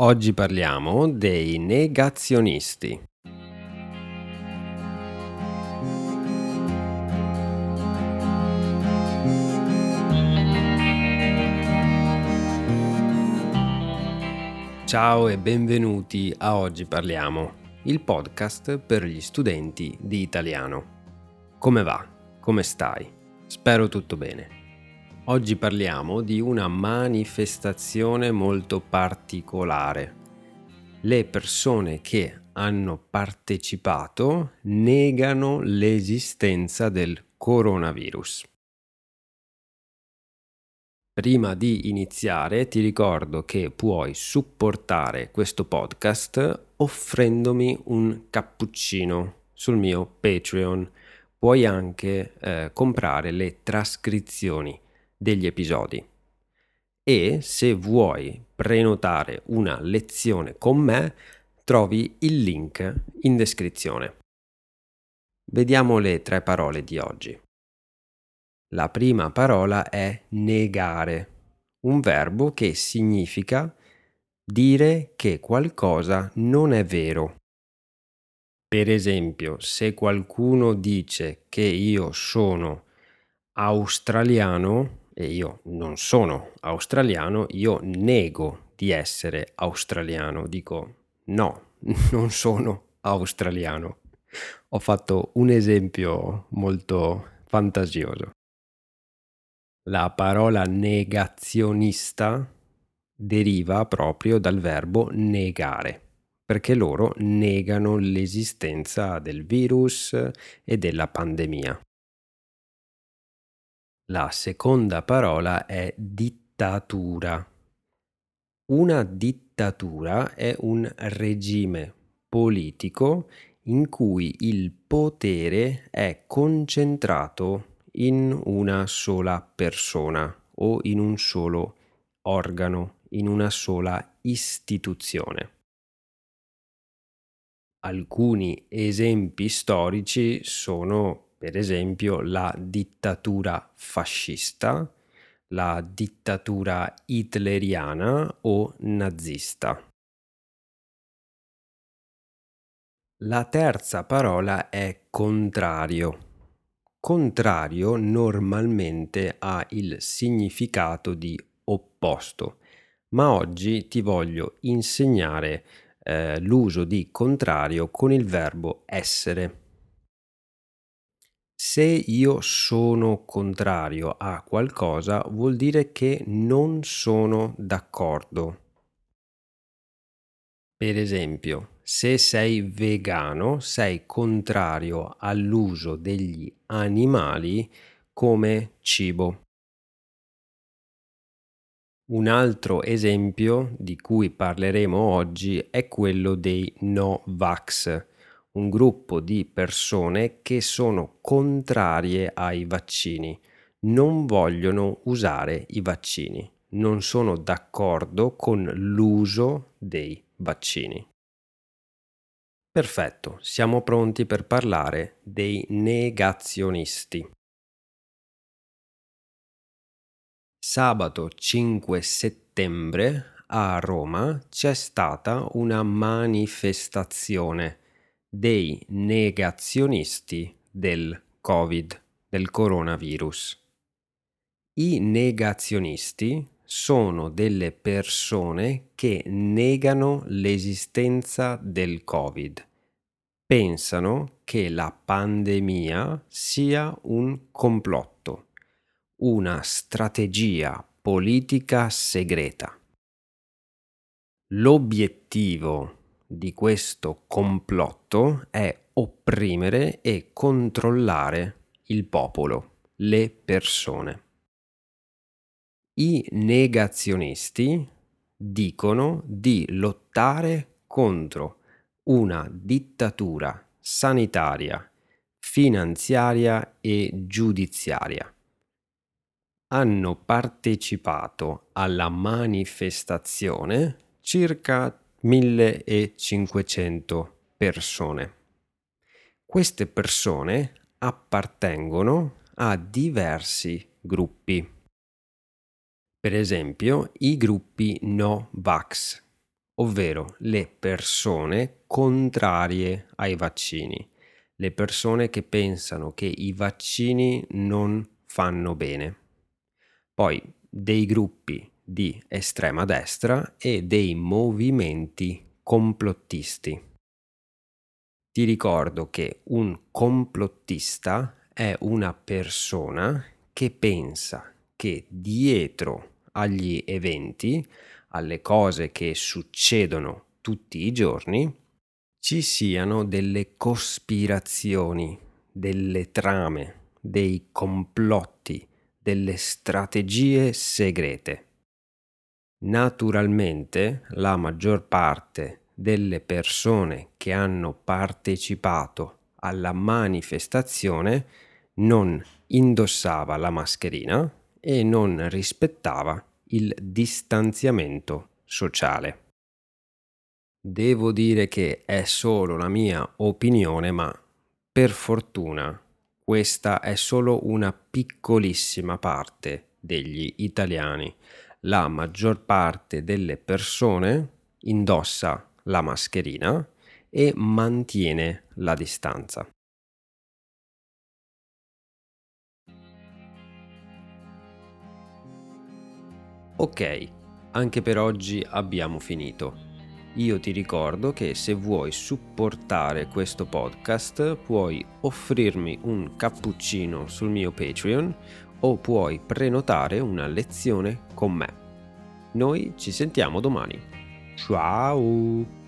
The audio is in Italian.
Oggi parliamo dei negazionisti. Ciao e benvenuti a Oggi parliamo, il podcast per gli studenti di italiano. Come va? Come stai? Spero tutto bene. Oggi parliamo di una manifestazione molto particolare. Le persone che hanno partecipato negano l'esistenza del coronavirus. Prima di iniziare ti ricordo che puoi supportare questo podcast offrendomi un cappuccino sul mio Patreon. Puoi anche eh, comprare le trascrizioni degli episodi. E se vuoi prenotare una lezione con me, trovi il link in descrizione. Vediamo le tre parole di oggi. La prima parola è negare, un verbo che significa dire che qualcosa non è vero. Per esempio, se qualcuno dice che io sono australiano, e io non sono australiano, io nego di essere australiano, dico no, non sono australiano. Ho fatto un esempio molto fantasioso. La parola negazionista deriva proprio dal verbo negare, perché loro negano l'esistenza del virus e della pandemia. La seconda parola è dittatura. Una dittatura è un regime politico in cui il potere è concentrato in una sola persona o in un solo organo, in una sola istituzione. Alcuni esempi storici sono per esempio la dittatura fascista, la dittatura hitleriana o nazista. La terza parola è contrario. Contrario normalmente ha il significato di opposto, ma oggi ti voglio insegnare eh, l'uso di contrario con il verbo essere. Se io sono contrario a qualcosa, vuol dire che non sono d'accordo. Per esempio, se sei vegano, sei contrario all'uso degli animali come cibo. Un altro esempio di cui parleremo oggi è quello dei no-vax un gruppo di persone che sono contrarie ai vaccini, non vogliono usare i vaccini, non sono d'accordo con l'uso dei vaccini. Perfetto, siamo pronti per parlare dei negazionisti. Sabato 5 settembre a Roma c'è stata una manifestazione dei negazionisti del Covid, del coronavirus. I negazionisti sono delle persone che negano l'esistenza del Covid. Pensano che la pandemia sia un complotto, una strategia politica segreta. L'obiettivo di questo complotto è opprimere e controllare il popolo, le persone. I negazionisti dicono di lottare contro una dittatura sanitaria, finanziaria e giudiziaria. Hanno partecipato alla manifestazione circa 1500 persone. Queste persone appartengono a diversi gruppi. Per esempio, i gruppi no vax, ovvero le persone contrarie ai vaccini, le persone che pensano che i vaccini non fanno bene. Poi dei gruppi di estrema destra e dei movimenti complottisti. Ti ricordo che un complottista è una persona che pensa che dietro agli eventi, alle cose che succedono tutti i giorni, ci siano delle cospirazioni, delle trame, dei complotti, delle strategie segrete. Naturalmente la maggior parte delle persone che hanno partecipato alla manifestazione non indossava la mascherina e non rispettava il distanziamento sociale. Devo dire che è solo la mia opinione, ma per fortuna questa è solo una piccolissima parte degli italiani. La maggior parte delle persone indossa la mascherina e mantiene la distanza. Ok, anche per oggi abbiamo finito. Io ti ricordo che se vuoi supportare questo podcast puoi offrirmi un cappuccino sul mio Patreon o puoi prenotare una lezione con me. Noi ci sentiamo domani. Ciao!